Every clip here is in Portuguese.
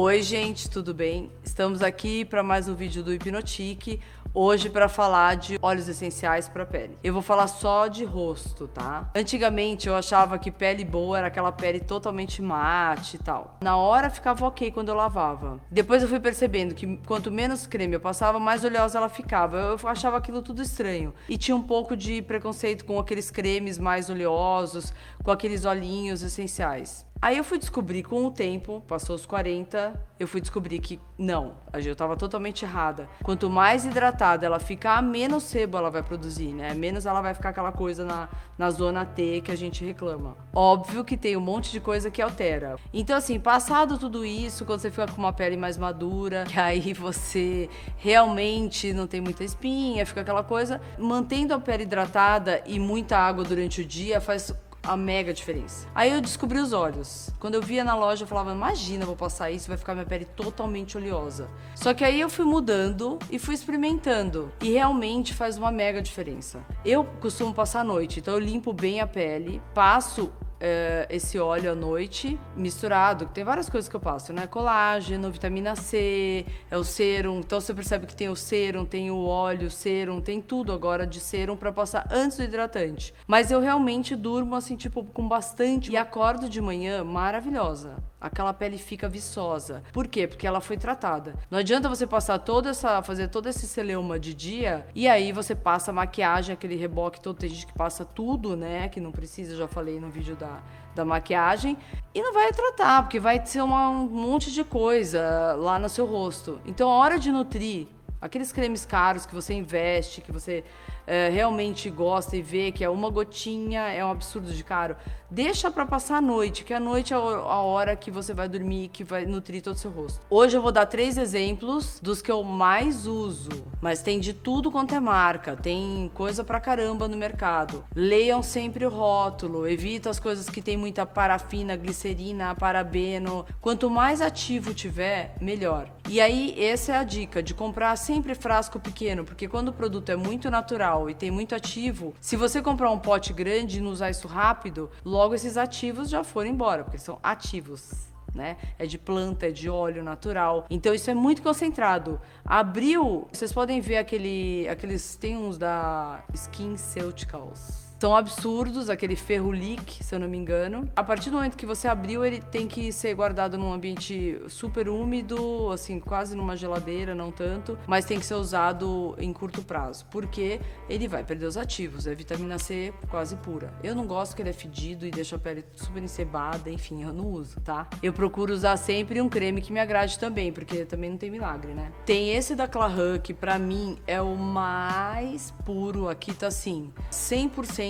Oi, gente, tudo bem? Estamos aqui para mais um vídeo do Hipnotique. Hoje para falar de óleos essenciais para pele. Eu vou falar só de rosto, tá? Antigamente eu achava que pele boa era aquela pele totalmente mate e tal. Na hora ficava ok quando eu lavava. Depois eu fui percebendo que quanto menos creme eu passava, mais oleosa ela ficava. Eu achava aquilo tudo estranho. E tinha um pouco de preconceito com aqueles cremes mais oleosos, com aqueles olhinhos essenciais. Aí eu fui descobrir com o tempo, passou os 40, eu fui descobrir que não, eu estava totalmente errada. Quanto mais hidratada ela ficar, menos sebo ela vai produzir, né? Menos ela vai ficar aquela coisa na, na zona T que a gente reclama. Óbvio que tem um monte de coisa que altera. Então, assim, passado tudo isso, quando você fica com uma pele mais madura, que aí você realmente não tem muita espinha, fica aquela coisa, mantendo a pele hidratada e muita água durante o dia faz a mega diferença. Aí eu descobri os olhos. Quando eu via na loja, eu falava: imagina, vou passar isso, vai ficar minha pele totalmente oleosa. Só que aí eu fui mudando e fui experimentando. E realmente faz uma mega diferença. Eu costumo passar a noite, então eu limpo bem a pele, passo é, esse óleo à noite misturado. Tem várias coisas que eu passo, né? Colágeno, vitamina C, é o serum. Então você percebe que tem o serum, tem o óleo, serum, tem tudo agora de serum para passar antes do hidratante. Mas eu realmente durmo assim, tipo, com bastante. E acordo de manhã maravilhosa aquela pele fica viçosa. Por quê? Porque ela foi tratada. Não adianta você passar toda essa, fazer todo esse celeuma de dia e aí você passa maquiagem, aquele reboque todo, tem gente que passa tudo, né, que não precisa, já falei no vídeo da, da maquiagem, e não vai tratar, porque vai ser uma, um monte de coisa lá no seu rosto. Então, a hora de nutrir, aqueles cremes caros que você investe, que você é, realmente gosta e vê que é uma gotinha, é um absurdo de caro, deixa para passar a noite, que a noite é a hora que você vai dormir, que vai nutrir todo o seu rosto. Hoje eu vou dar três exemplos dos que eu mais uso, mas tem de tudo quanto é marca, tem coisa pra caramba no mercado. Leiam sempre o rótulo, evita as coisas que tem muita parafina, glicerina, parabeno. Quanto mais ativo tiver, melhor. E aí, essa é a dica de comprar sempre frasco pequeno, porque quando o produto é muito natural, e tem muito ativo, se você comprar um pote grande e não usar isso rápido, logo esses ativos já foram embora, porque são ativos. Né? É de planta, é de óleo natural. Então isso é muito concentrado. Abriu, vocês podem ver aquele, aqueles tem uns da Skin Ceuticals são absurdos, aquele ferrulic, se eu não me engano. A partir do momento que você abriu, ele tem que ser guardado num ambiente super úmido, assim, quase numa geladeira, não tanto, mas tem que ser usado em curto prazo, porque ele vai perder os ativos, é vitamina C quase pura. Eu não gosto que ele é fedido e deixa a pele super encebada, enfim, eu não uso, tá? Eu procuro usar sempre um creme que me agrade também, porque também não tem milagre, né? Tem esse da Clahan, que pra mim é o mais puro, aqui tá assim, 100%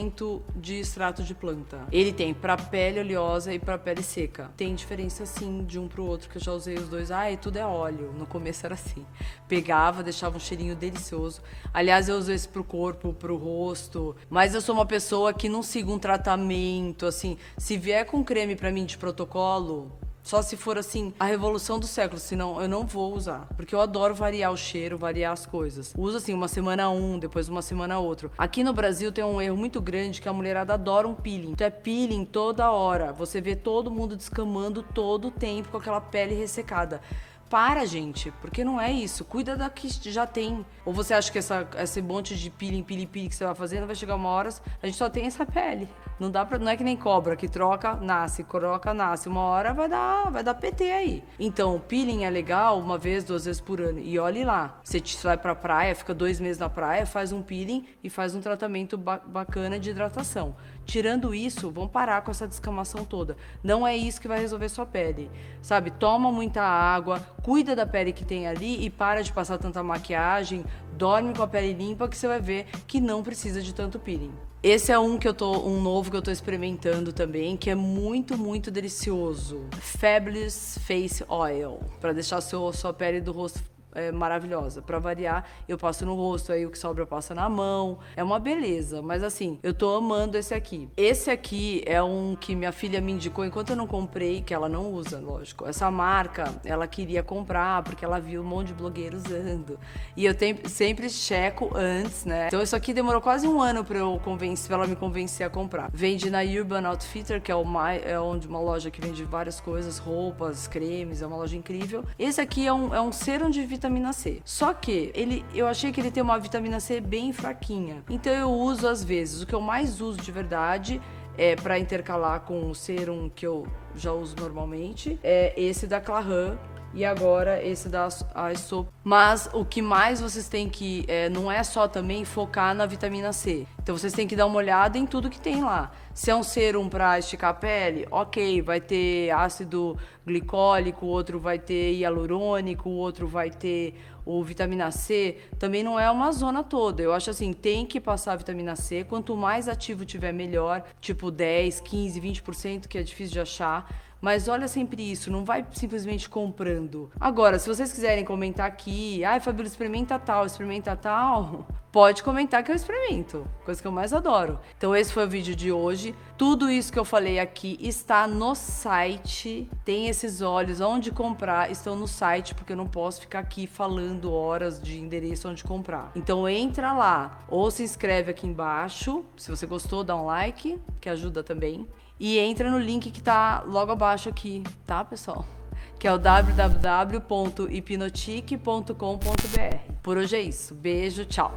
de extrato de planta. Ele tem para pele oleosa e para pele seca. Tem diferença sim de um pro outro, que eu já usei os dois. Ah, e tudo é óleo. No começo era assim. Pegava, deixava um cheirinho delicioso. Aliás, eu uso esse pro corpo, pro rosto. Mas eu sou uma pessoa que não sigo um tratamento, assim. Se vier com creme para mim de protocolo, só se for assim, a revolução do século, senão eu não vou usar. Porque eu adoro variar o cheiro, variar as coisas. Uso assim, uma semana um, depois uma semana outro. Aqui no Brasil tem um erro muito grande que a mulherada adora um peeling. Então é peeling toda hora. Você vê todo mundo descamando todo o tempo com aquela pele ressecada. Para, gente, porque não é isso. Cuida da que já tem. Ou você acha que essa, esse monte de peeling, peeling, peeling que você vai fazendo vai chegar uma hora, a gente só tem essa pele. Não dá para, não é que nem cobra que troca, nasce, troca, nasce. Uma hora vai dar, vai dar PT aí. Então, o peeling é legal uma vez, duas vezes por ano. E olhe lá, você vai pra praia, fica dois meses na praia, faz um peeling e faz um tratamento ba bacana de hidratação. Tirando isso, vamos parar com essa descamação toda. Não é isso que vai resolver sua pele. Sabe? Toma muita água, cuida da pele que tem ali e para de passar tanta maquiagem, dorme com a pele limpa que você vai ver que não precisa de tanto peeling. Esse é um que eu tô, um novo que eu tô experimentando também, que é muito, muito delicioso. Fabulous Face Oil, para deixar seu, sua pele do rosto é maravilhosa. Para variar, eu passo no rosto, aí o que sobra eu passo na mão. É uma beleza, mas assim, eu tô amando esse aqui. Esse aqui é um que minha filha me indicou enquanto eu não comprei, que ela não usa, lógico. Essa marca, ela queria comprar porque ela viu um monte de blogueiro usando. E eu sempre checo antes, né? Então isso aqui demorou quase um ano para eu convencer, pra ela me convencer a comprar. Vende na Urban Outfitter, que é, mais, é onde uma loja que vende várias coisas, roupas, cremes, é uma loja incrível. Esse aqui é um, é um serum C. Só que ele, eu achei que ele tem uma vitamina C bem fraquinha. Então eu uso às vezes. O que eu mais uso de verdade é para intercalar com o serum que eu já uso normalmente é esse da Clarin e agora esse da Aesop. Mas o que mais vocês têm que é, não é só também focar na vitamina C. Então vocês têm que dar uma olhada em tudo que tem lá. Se é um serum para esticar a pele, ok, vai ter ácido glicólico, outro vai ter hialurônico, outro vai ter o vitamina C. Também não é uma zona toda. Eu acho assim, tem que passar a vitamina C. Quanto mais ativo tiver, melhor. Tipo 10, 15, 20%, que é difícil de achar mas olha sempre isso, não vai simplesmente comprando. Agora, se vocês quiserem comentar aqui, ai, Fabíola, experimenta tal, experimenta tal, pode comentar que eu experimento, coisa que eu mais adoro. Então esse foi o vídeo de hoje. Tudo isso que eu falei aqui está no site. Tem esses olhos onde comprar, estão no site porque eu não posso ficar aqui falando horas de endereço onde comprar. Então entra lá ou se inscreve aqui embaixo. Se você gostou, dá um like, que ajuda também. E entra no link que tá logo abaixo aqui, tá, pessoal? Que é o www.hipnotique.com.br. Por hoje é isso. Beijo, tchau.